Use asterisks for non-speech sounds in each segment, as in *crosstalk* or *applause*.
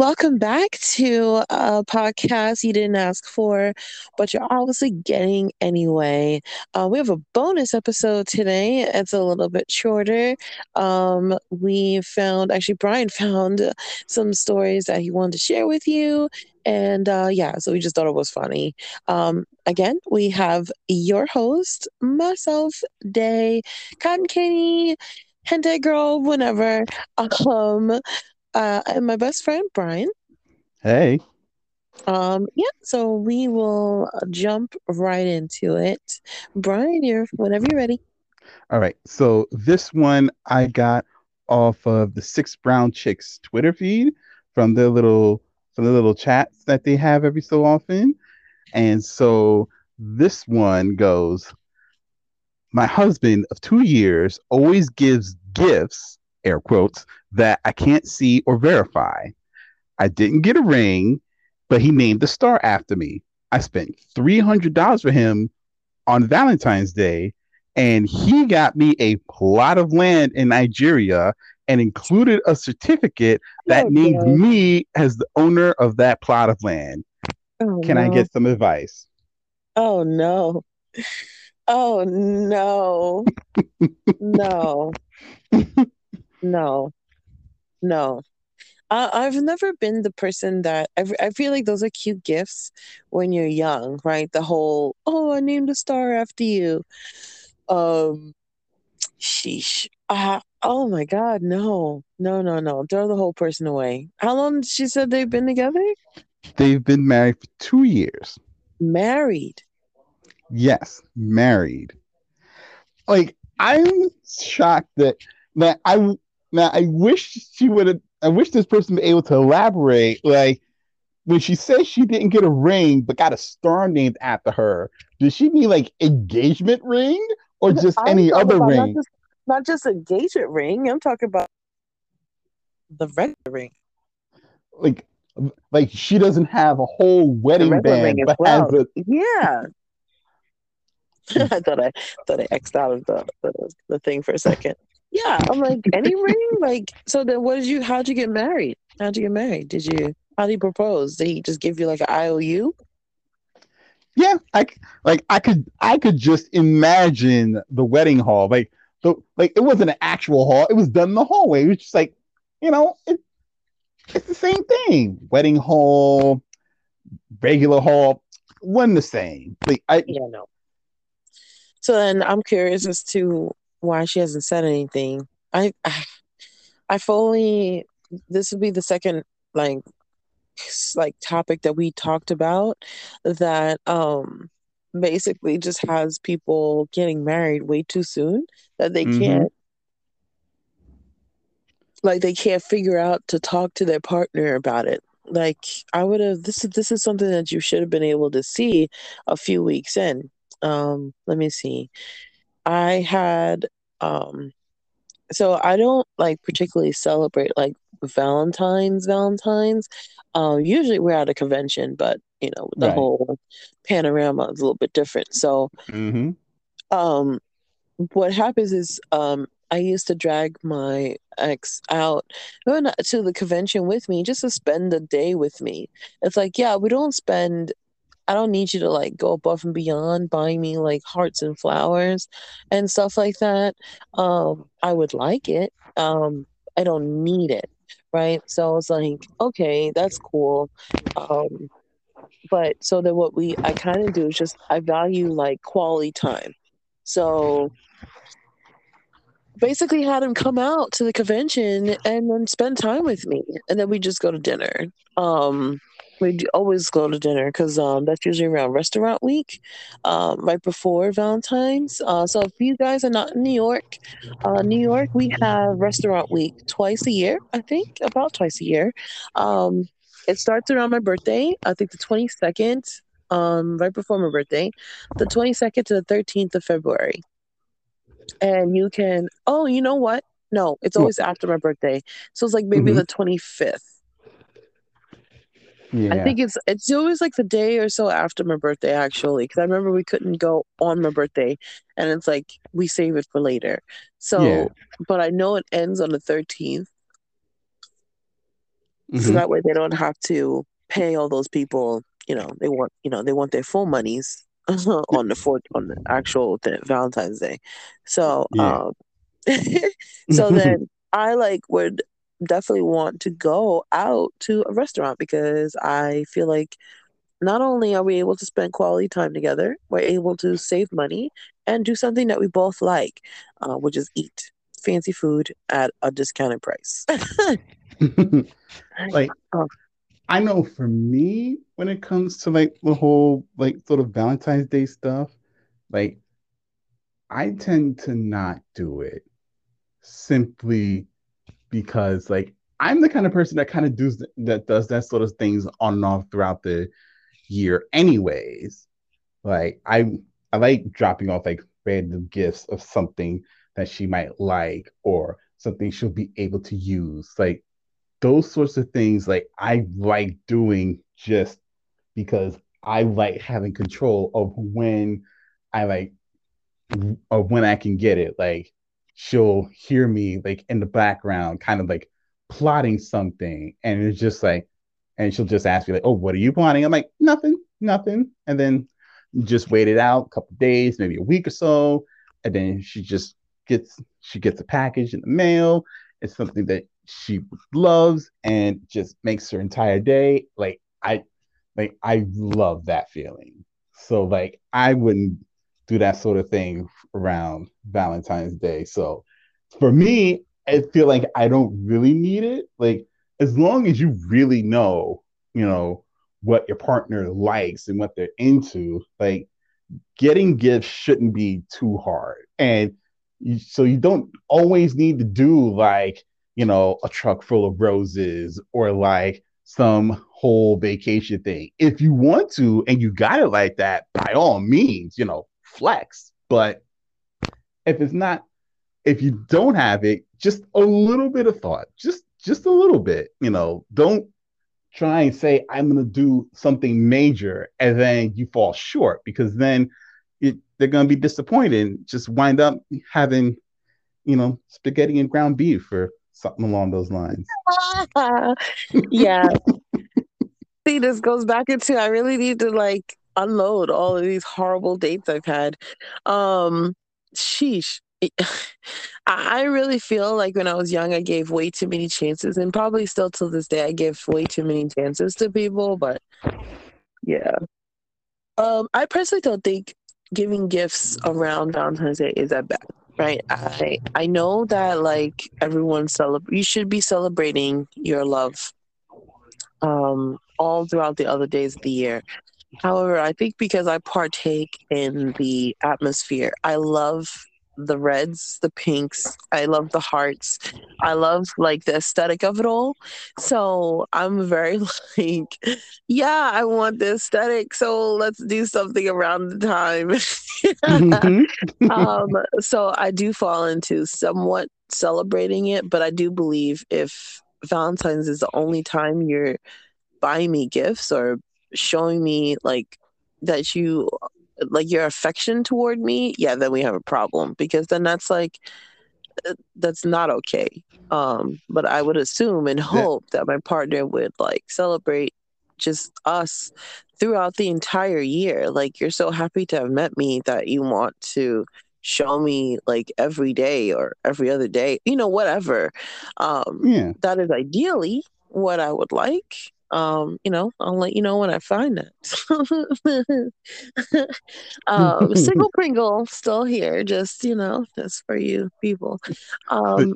Welcome back to a podcast you didn't ask for, but you're obviously getting anyway. Uh, we have a bonus episode today. It's a little bit shorter. Um, we found, actually, Brian *laughs* found some stories that he wanted to share with you. And uh, yeah, so we just thought it was funny. Um, again, we have your host, myself, Day, Cotton Candy, Hentai Girl, whenever. *laughs* Um, uh, and my best friend Brian. Hey. Um, yeah, so we will jump right into it. Brian, you're whenever you're ready. All right. So this one I got off of the Six Brown Chicks Twitter feed from the little from the little chats that they have every so often. And so this one goes My husband of two years always gives gifts air quotes, that I can't see or verify. I didn't get a ring, but he named the star after me. I spent $300 for him on Valentine's Day, and he got me a plot of land in Nigeria and included a certificate that oh, named me as the owner of that plot of land. Oh, Can no. I get some advice? Oh, no. Oh, no. *laughs* no. No, no. I, I've never been the person that I, I feel like those are cute gifts when you're young, right? The whole, oh, I named a star after you. Um, sheesh. Uh, oh my God, no, no, no, no. Throw the whole person away. How long she said they've been together? They've been married for two years. Married? Yes, married. Like, I'm shocked that that I now I wish she would have. I wish this person be able to elaborate. Like when she says she didn't get a ring but got a star named after her, does she mean like engagement ring or just I'm any other ring? Not just, not just engagement ring. I'm talking about the regular ring. Like like she doesn't have a whole wedding band, but well. has a yeah. *laughs* *laughs* I thought I thought I xed out of the, the, the thing for a second. Yeah, I'm like *laughs* any ring. Like, so then, what did you? How'd you get married? How'd you get married? Did you? How did he propose? Did he just give you like an IOU? Yeah, I like I could I could just imagine the wedding hall. Like the like it wasn't an actual hall. It was done in the hallway. It was just like, you know, it, it's the same thing. Wedding hall, regular hall, one the same. Like I yeah no. So then I'm curious as to why she hasn't said anything. I I fully this would be the second like like topic that we talked about that um basically just has people getting married way too soon that they mm-hmm. can't like they can't figure out to talk to their partner about it like i would have this is this is something that you should have been able to see a few weeks in um let me see I had um so I don't like particularly celebrate like Valentine's Valentine's. Um usually we're at a convention, but you know, the right. whole panorama is a little bit different. So mm-hmm. um what happens is um I used to drag my ex out to the convention with me just to spend the day with me. It's like, yeah, we don't spend I don't need you to like go above and beyond buying me like hearts and flowers and stuff like that. Um, I would like it. Um, I don't need it. Right. So I was like, okay, that's cool. Um, but so that what we I kind of do is just I value like quality time. So basically had him come out to the convention and then spend time with me and then we just go to dinner. Um we always go to dinner because um, that's usually around restaurant week, um, right before Valentine's. Uh, so if you guys are not in New York, uh, New York, we have restaurant week twice a year, I think, about twice a year. Um, it starts around my birthday, I think the 22nd, um, right before my birthday, the 22nd to the 13th of February. And you can, oh, you know what? No, it's always after my birthday. So it's like maybe mm-hmm. the 25th yeah. I think it's it's always like the day or so after my birthday actually because I remember we couldn't go on my birthday and it's like we save it for later. So, yeah. but I know it ends on the 13th. mm-hmm. so that way they don't have to pay all those people. You know, they want you know they want their full monies *laughs* on the fourth on the actual th- Valentine's Day. So yeah. um, *laughs* so then *laughs* I like would definitely want to go out to a restaurant because I feel like not only are we able to spend quality time together, we're able to save money and do something that we both like, uh, which is eat fancy food at a discounted price. *laughs* *laughs* like, *laughs* oh. I know for me, when it comes to like the whole like sort of Valentine's Day stuff, like I tend to not do it simply because like I'm the kind of person that kind of does that does that sort of things on and off throughout the year anyways. Like I I like dropping off like random gifts of something that she might like or something she'll be able to use. Like those sorts of things like I like doing just because I like having control of when I like of when I can get it. Like she'll hear me like in the background, kind of like plotting something, and it's just like, and she'll just ask me like, "Oh, what are you plotting?" I'm like, "Nothing, nothing," and then just wait it out a couple days, maybe a week or so, and then she just gets she gets a package in the mail. It's something that she loves and just makes her entire day. Like I, like I love that feeling. So like I wouldn't do that sort of thing around Valentine's Day. So for me, I feel like I don't really need it. Like as long as you really know, you know, what your partner likes and what they're into, like getting gifts shouldn't be too hard. And you, so you don't always need to do like, you know, a truck full of roses or like some whole vacation thing. If you want to and you got it like that, by all means, you know, flex. But if it's not, if you don't have it, just a little bit of thought, just just a little bit, you know, don't try and say I'm going to do something major and then you fall short because then it, they're going to be disappointed. and Just wind up having, you know, spaghetti and ground beef or something along those lines. *laughs* yeah. *laughs* See, this goes back into I really need to like unload all of these horrible dates I've had. Um, sheesh. *laughs* I really feel like when I was young, I gave way too many chances, and probably still till this day, I give way too many chances to people. But yeah, um, I personally don't think giving gifts around Valentine's Day is that bad, right? I I know that like everyone celebrate, you should be celebrating your love, um, all throughout the other days of the year. However, I think because I partake in the atmosphere, I love the reds, the pinks. I love the hearts. I love like the aesthetic of it all. So I'm very *laughs* like, yeah, I want the aesthetic. So let's do something around the time. mm-hmm. *laughs* *laughs* um, so I do fall into somewhat celebrating it, but I do believe if Valentine's is the only time you're buying me gifts or showing me like that you like your affection toward me, yeah, then we have a problem because then that's like uh, that's not okay. Um, but I would assume and hope yeah. that my partner would like celebrate just us throughout the entire year. Like you're so happy to have met me that you want to show me like every day or every other day, you know, whatever. Um, yeah. that is ideally what I would like um, you know, I'll let you know when I find it. *laughs* um, *laughs* single Pringle still here, just you know, just for you people. Um,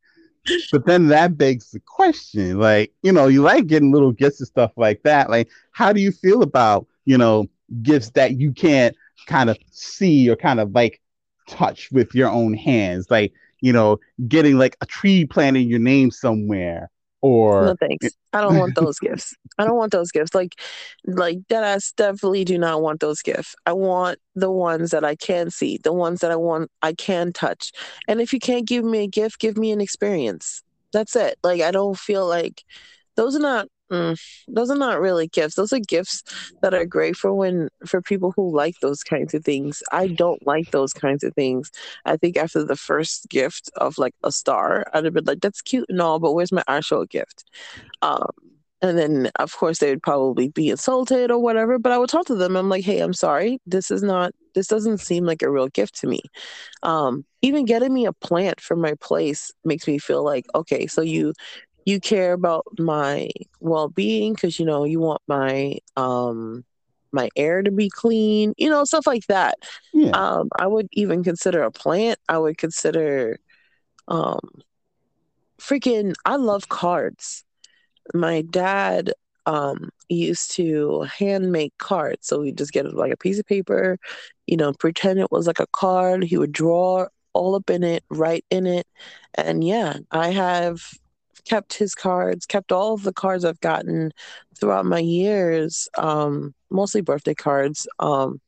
*laughs* but then that begs the question, like, you know, you like getting little gifts and stuff like that. Like, how do you feel about, you know, gifts that you can't kind of see or kind of like touch with your own hands? Like, you know, getting like a tree planted in your name somewhere or no thanks. I don't want those gifts. I don't want those gifts. Like like that i definitely do not want those gifts. I want the ones that i can see the ones that i want i can touch. And if you can't give me a gift give me an experience. That's it. Like i don't feel like those are not Mm, those are not really gifts. Those are gifts that are great for when for people who like those kinds of things. I don't like those kinds of things. I think after the first gift of like a star, I'd have been like, "That's cute and all, but where's my actual gift?" Um, and then of course they would probably be insulted or whatever. But I would talk to them. I'm like, "Hey, I'm sorry. This is not. This doesn't seem like a real gift to me." Um, even getting me a plant for my place makes me feel like, okay, so you you care about my well-being because you know you want my um my air to be clean you know stuff like that. Yeah. um i would even consider a plant. I would consider um freaking i love cards. My dad um used to hand make cards so we just get like a piece of paper you know pretend it was like a card. He would draw all up in it write in it. And yeah i have kept his cards, kept all of the cards I've gotten throughout my years, um, mostly birthday cards. Um,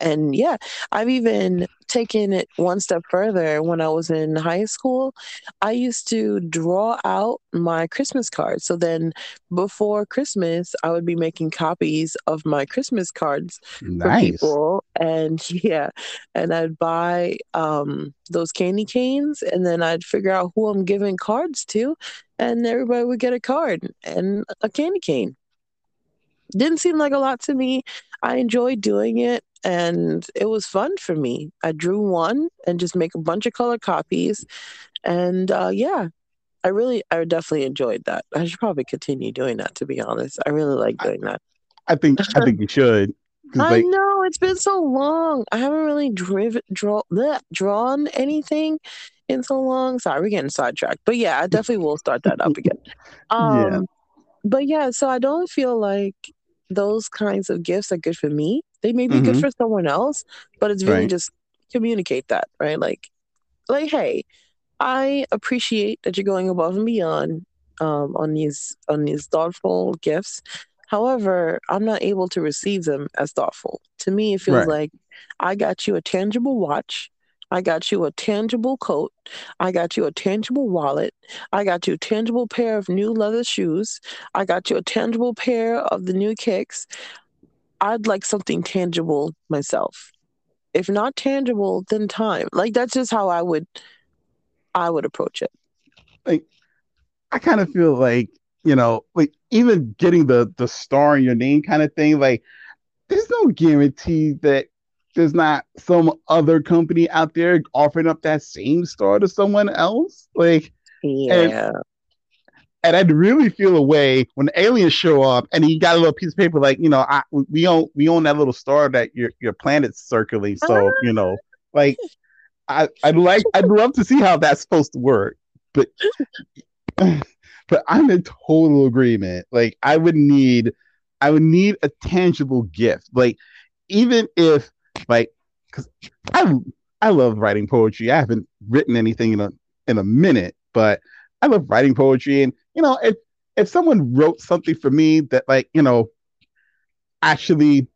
and yeah, I've even taken it one step further. When I was in high school, I used to draw out my Christmas cards. So then before Christmas, I would be making copies of my Christmas cards for people. And *laughs* yeah, and I'd buy um, those candy canes and then I'd figure out who I'm giving cards to. And everybody would get a card and a candy cane. Didn't seem like a lot to me. I enjoyed doing it and it was fun for me. I drew one and just make a bunch of color copies. And uh, yeah, I really, I definitely enjoyed that. I should probably continue doing that, to be honest. I really like doing that. I think I think you should. I like, know it's been so long. I haven't really driven, draw, bleh, drawn anything in so long. Sorry, we're getting sidetracked. But yeah, I definitely will start that up again. *laughs* Um, Yeah. But yeah, so I don't feel like those kinds of gifts are good for me. They may be good Mhm. for someone else, but it's really Right. just communicate that, right? Like, like, hey, I appreciate that you're going above and beyond um, on these on these thoughtful gifts. However, I'm not able to receive them as thoughtful. To me, it feels Right. like I got you a tangible watch. I got you a tangible coat. I got you a tangible wallet. I got you a tangible pair of new leather shoes. I got you a tangible pair of the new kicks. I'd like something tangible myself. If not tangible, then time. Like that's just how I would I would approach it. I kind of feel like you know, like even getting the the star in your name kind of thing. Like, there's no guarantee that there's not some other company out there offering up that same star to someone else. Like, Yeah. and I'd really feel a way when the aliens show up and he got a little piece of paper like, you know, I we own we own that little star that your your planet's circling. So, ah. you know, like I I'd like I'd love to see how that's supposed to work. But *clears throat* but I'm in total agreement. Like I would need I would need a tangible gift. Like even if like cuz I I love writing poetry. I haven't written anything in a in a minute, but I love writing poetry and you know, if if someone wrote something for me that like, you know, actually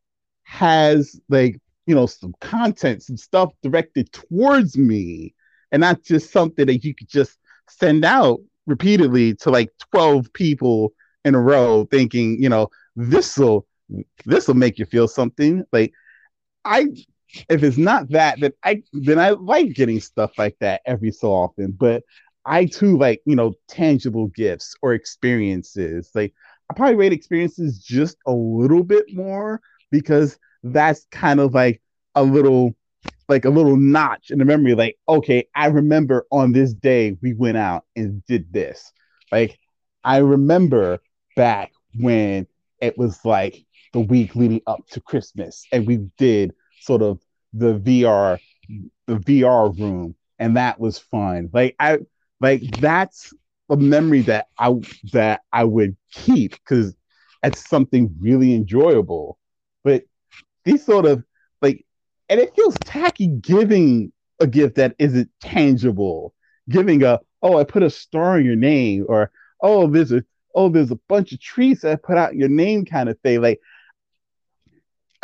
has like, you know, some content, some stuff directed towards me and not just something that you could just send out repeatedly to like 12 people in a row thinking, you know, this will this will make you feel something. Like I if it's not that, then I then I like getting stuff like that every so often. But I too like, you know, tangible gifts or experiences. Like I probably rate experiences just a little bit more because that's kind of like a little like a little notch in the memory, like, okay, I remember on this day we went out and did this. Like, I remember back when it was like the week leading up to Christmas and we did sort of the VR, the VR room, and that was fun. Like, I like that's a memory that I that I would keep because it's something really enjoyable. But these sort of like and it feels tacky giving a gift that isn't tangible. Giving a oh, I put a star in your name, or oh, there's a oh, there's a bunch of trees that I put out your name kind of thing. Like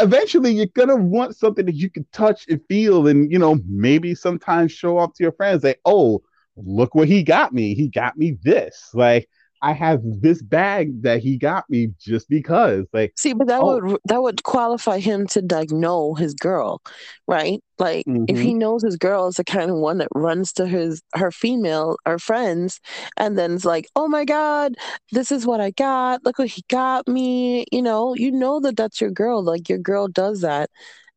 eventually you're gonna want something that you can touch and feel, and you know, maybe sometimes show off to your friends, like, oh, look what he got me. He got me this. Like, I have this bag that he got me just because. Like, see, but that oh. would that would qualify him to like know his girl, right? Like, mm-hmm. if he knows his girl is the kind of one that runs to his her female or friends, and then it's like, oh my god, this is what I got. Look what he got me. You know, you know that that's your girl. Like, your girl does that.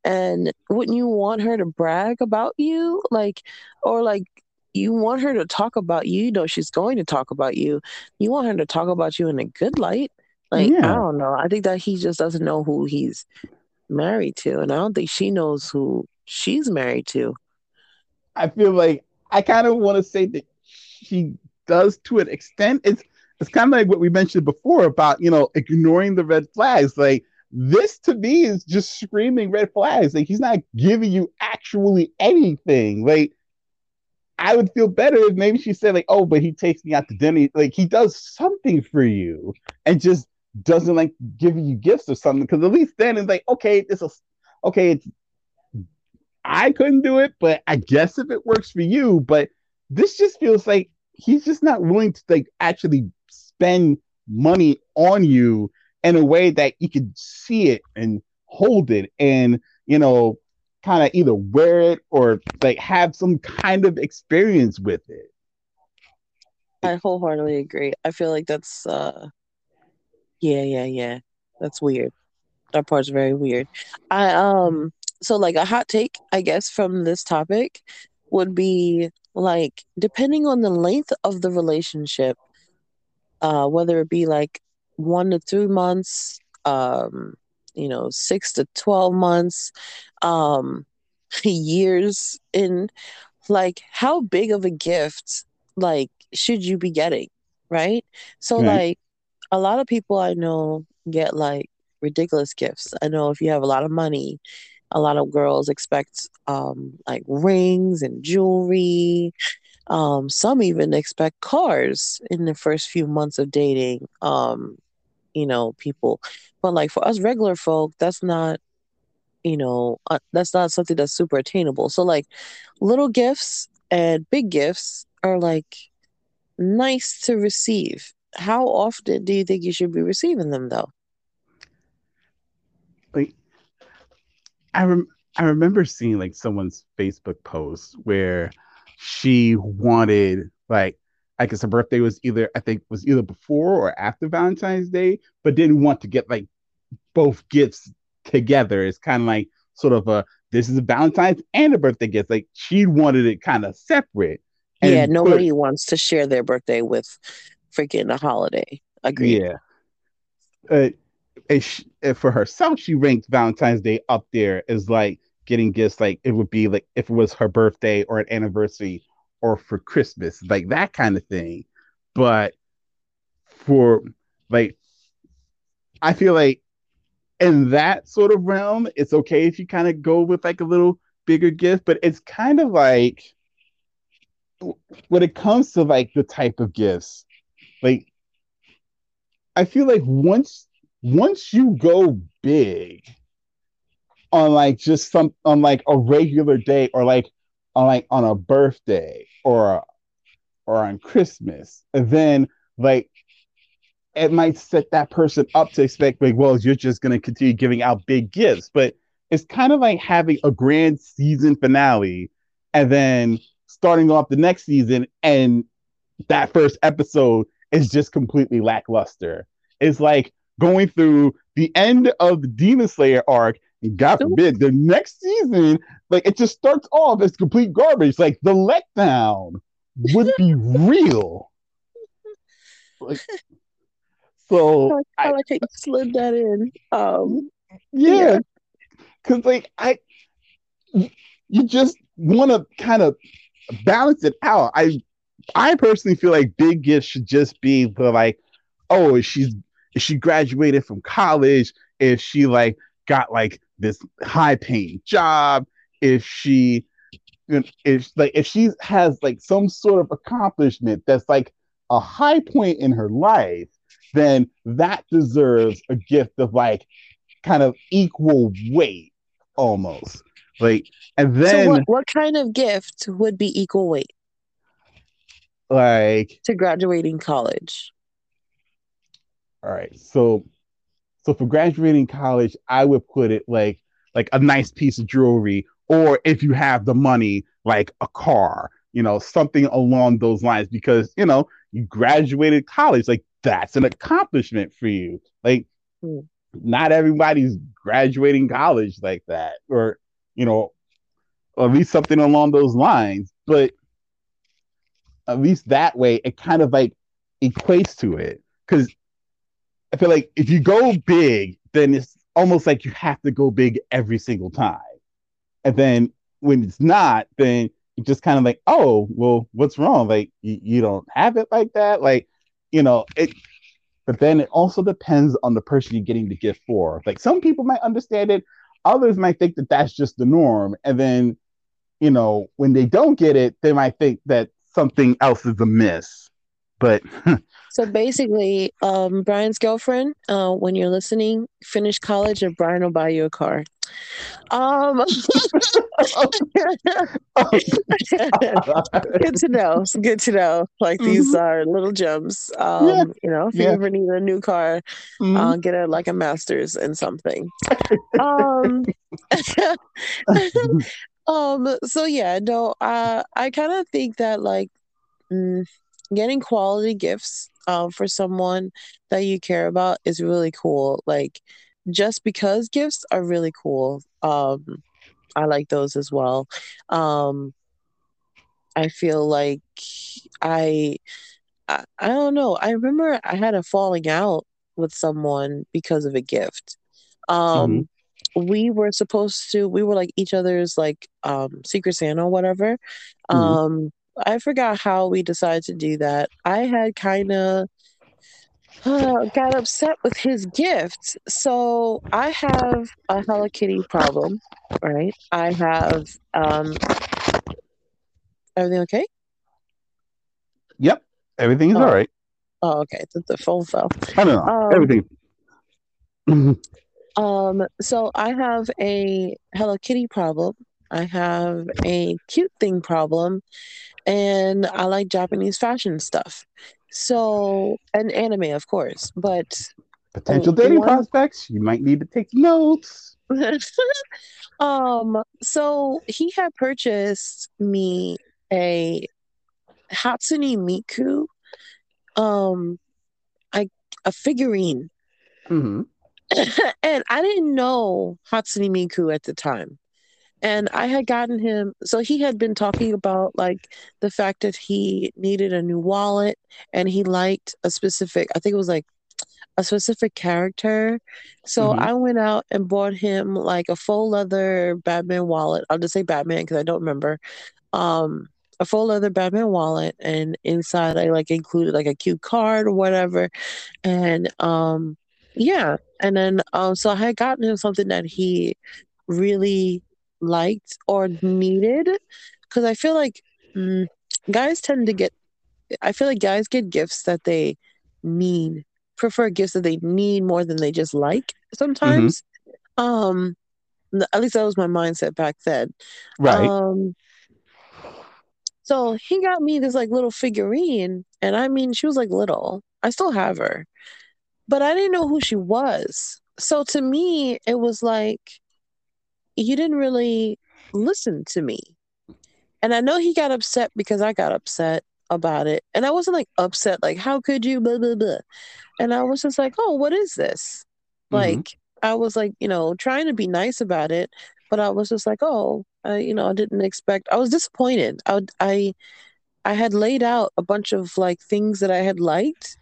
And wouldn't you want her to brag about you? Like, or like you want her to talk about you, you know she's going to talk about you. You want her to talk about you in a good light. Like, yeah. I don't know. I think that he just doesn't know who he's married to. And I don't think she knows who she's married to. I feel like I kind of want to say that she does to an extent. It's it's kind of like what we mentioned before about, you know, ignoring the red flags. Like this to me is just screaming red flags. Like he's not giving you actually anything. Like I would feel better if maybe she said like, "Oh, but he takes me out to dinner. Like he does something for you, and just doesn't like giving you gifts or something." Because at least then it's like, okay, this is okay. It's I couldn't do it, but I guess if it works for you, but this just feels like he's just not willing to like actually spend money on you in a way that you could see it and hold it and you know kind of either wear it or like have some kind of experience with it. I wholeheartedly agree. I feel like that's uh yeah, yeah, yeah. That's weird. That part's very weird. I um so like a hot take, I guess, from this topic would be like depending on the length of the relationship, uh, whether it be like one to three months, um, you know, six to 12 months, um, *laughs* years in like how big of a gift like should you be getting right? So right. like a lot of people i know get like ridiculous gifts. I know if you have a lot of money a lot of girls expect um like rings and jewelry. Um some even expect cars in the first few months of dating um you know people but like for us regular folk that's not you know uh, that's not something that's super attainable. So like little gifts and big gifts are like nice to receive. How often do you think you should be receiving them though? Like i rem- i remember seeing like someone's facebook post where she wanted like I guess her birthday was either I think was either before or after Valentine's Day, but didn't want to get like both gifts together. It's kind of like sort of a this is a Valentine's and a birthday gift. Like she wanted it kind of separate. yeah, nobody put, wants to share their birthday with freaking a holiday. Agree. Yeah. Uh, and, she, and for herself, she ranked Valentine's Day up there as like getting gifts. Like it would be like if it was her birthday or an anniversary or for Christmas, like that kind of thing. But for like, I feel like in that sort of realm, it's okay if you kind of go with like a little bigger gift, but it's kind of like when it comes to like the type of gifts, like I feel like once once you go big on like just some on like a regular day or like on like on a birthday or or on Christmas, then like it might set that person up to expect like, well, you're just gonna continue giving out big gifts. But it's kind of like having a grand season finale and then starting off the next season and that first episode is just completely lackluster. It's like going through the end of the Demon Slayer arc and God forbid, the next season, like it just starts off as complete garbage. Like the letdown would be real. *laughs* Like, so I, I like you slid that in. Um, yeah, because yeah. like I, you just want to kind of balance it out. I, I personally feel like big gifts should just be the like, oh, she's if she graduated from college, if she like got like this high paying job, if she if like if she has like some sort of accomplishment that's like a high point in her life, then that deserves a gift of like kind of equal weight almost. Like and then so what, what kind of gift would be equal weight? Like to graduating college. All right. So so for graduating college, I would put it like like a nice piece of jewelry, or if you have the money, like a car, you know, something along those lines, because you know, you graduated college, like that's an accomplishment for you. Like mm. not everybody's graduating college like that, or you know, or at least something along those lines. But at least that way, it kind of like equates to it. Because I feel like if you go big, then it's almost like you have to go big every single time. And then when it's not, then you just kind of like, oh, well, what's wrong? Like you, you don't have it like that. Like, you know, it but then it also depends on the person you're getting the gift for. Like some people might understand it, others might think that that's just the norm. And then, you know, when they don't get it, they might think that something else is amiss. But *laughs* so basically, um, Brian's girlfriend, uh, when you're listening, finish college and Brian will buy you a car. Um, *laughs* good to know. Good to know. Like mm-hmm. these are little gems. Um, yeah. You know, if yeah. you ever need a new car, mm-hmm. uh, get a like a master's in something. um, *laughs* um. So yeah, no. Uh, I kind of think that like. Mm, getting quality gifts um, for someone that you care about is really cool. Like, just because gifts are really cool. Um, I like those as well. Um, I feel like I, I, I don't know. I remember I had a falling out with someone because of a gift. Um, mm-hmm. We were supposed to. We were like each other's like um, secret Santa or whatever. Mm-hmm. Um, I forgot how we decided to do that. I had kind of uh, got upset with his gift. So I have a Hello Kitty problem, right? I have um everything okay? Yep. Everything is oh. all right. Oh, okay. The, the phone fell. I don't know. Um, everything. um, so I have a Hello Kitty problem. I have a cute thing problem, and I like Japanese fashion stuff. So, and anime, of course, but potential dating one... *laughs* prospects, you might need to take notes. um, so he had purchased me a Hatsune Miku, um, I a figurine. Mm-hmm. *laughs* and I didn't know Hatsune Miku at the time and I had gotten him so he had been talking about like the fact that he needed a new wallet and he liked a specific I think it was like a specific character. So mm-hmm. I went out and bought him like a full leather Batman wallet. I'll just say Batman because I don't remember. Um a full leather Batman wallet and inside I like included like a cute card or whatever. And um yeah. And then um so I had gotten him something that he really liked or needed? Because I feel like mm, guys tend to get I feel like guys get gifts that they need prefer gifts that they need more than they just like sometimes. Mm-hmm. um at least that was my mindset back then. Right. Um so he got me this like little figurine and I mean she was like little. I still have her. But I didn't know who she was. So to me it was like you didn't really listen to me. And I know he got upset because I got upset about it. And I wasn't like upset, like, how could you, blah, blah, blah. And I was just like, oh, what is this? Mm-hmm. Like, I was like, you know, trying to be nice about it, but I was just like, oh, I, you know, I didn't expect, I was disappointed. I, I, I had laid out a bunch of like things that I had liked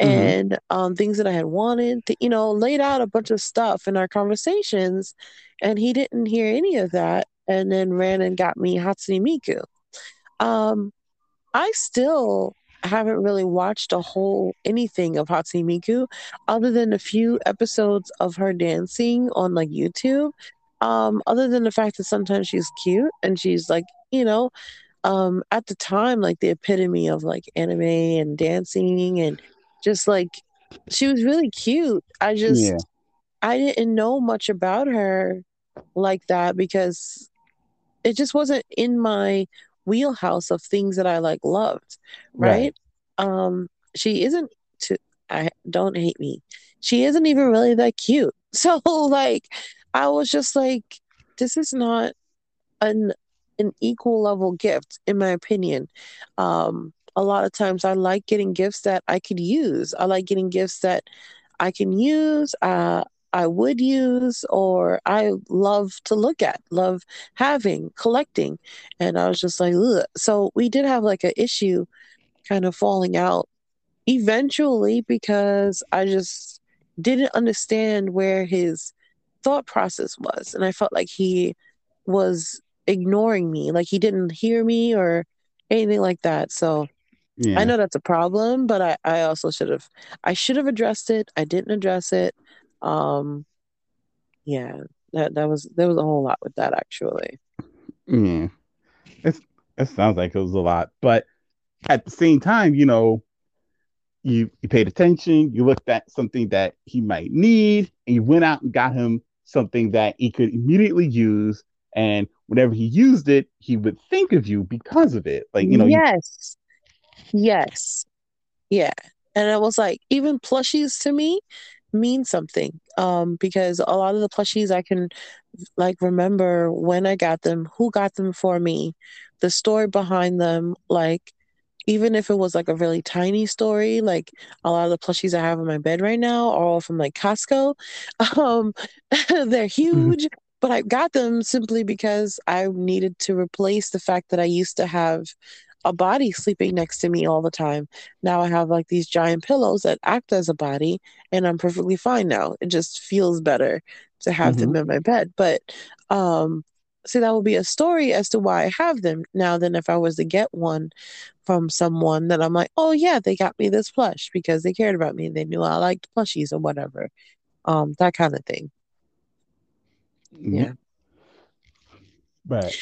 mm-hmm. and um, things that I had wanted, to, you know, laid out a bunch of stuff in our conversations and he didn't hear any of that and then ran and got me Hatsune Miku. Um, I still haven't really watched a whole anything of Hatsune Miku other than a few episodes of her dancing on like YouTube. Um, other than the fact that sometimes she's cute and she's like, you know, um, at the time, like the epitome of like anime and dancing and just like she was really cute. I just yeah. I didn't know much about her like that because it just wasn't in my wheelhouse of things that I like loved, right? right. Um she isn't to I don't hate me. She isn't even really that cute. *laughs* So like I was just like, this is not an an equal level gift, in my opinion. Um, a lot of times I like getting gifts that I could use. I like getting gifts that I can use. Uh, I would use or I love to look at, love having, collecting. And I was just like, Ugh. so we did have like an issue kind of falling out eventually because I just didn't understand where his thought process was. And I felt like he was ignoring me, like he didn't hear me or anything like that. So Yeah. I know that's a problem, but I, I also should have I should have addressed it. I didn't address it. Um yeah, that that was there was a whole lot with that actually. Yeah. It's, it sounds like it was a lot. But at the same time, you know, you, you paid attention, you looked at something that he might need, and you went out and got him something that he could immediately use. And whenever he used it, he would think of you because of it. Like, you know, yes. Yes. Yeah. And it was like even plushies to me mean something. Um, because a lot of the plushies I can like remember when I got them, who got them for me, the story behind them, like even if it was like a really tiny story, like a lot of the plushies I have in my bed right now are all from like Costco. *laughs* Um, *laughs* they're huge, but I got them simply because I needed to replace the fact that I used to have a body sleeping next to me all the time. Now I have like these giant pillows that act as a body, and I'm perfectly fine now. It just feels better to have them in my bed. But um, see, that would be a story as to why I have them. Now, Than if I was to get one from someone, that I'm like, oh yeah, they got me this plush because they cared about me and they knew I liked plushies or whatever. Um, that kind of thing. Yeah. But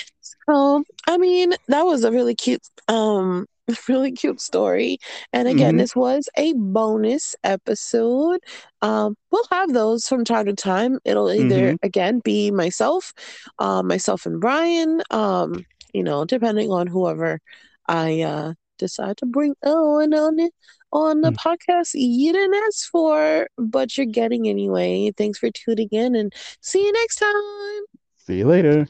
Um, I mean, that was a really cute, um, *laughs* really cute story. And again, Mhm. this was a bonus episode. Um, we'll have those from time to time. It'll either again be myself, um, myself and Brian, um, you know, depending on whoever I uh decide to bring on on it on the Mm. podcast you didn't ask for, but you're getting anyway. Thanks for tuning in and see you next time. see you later.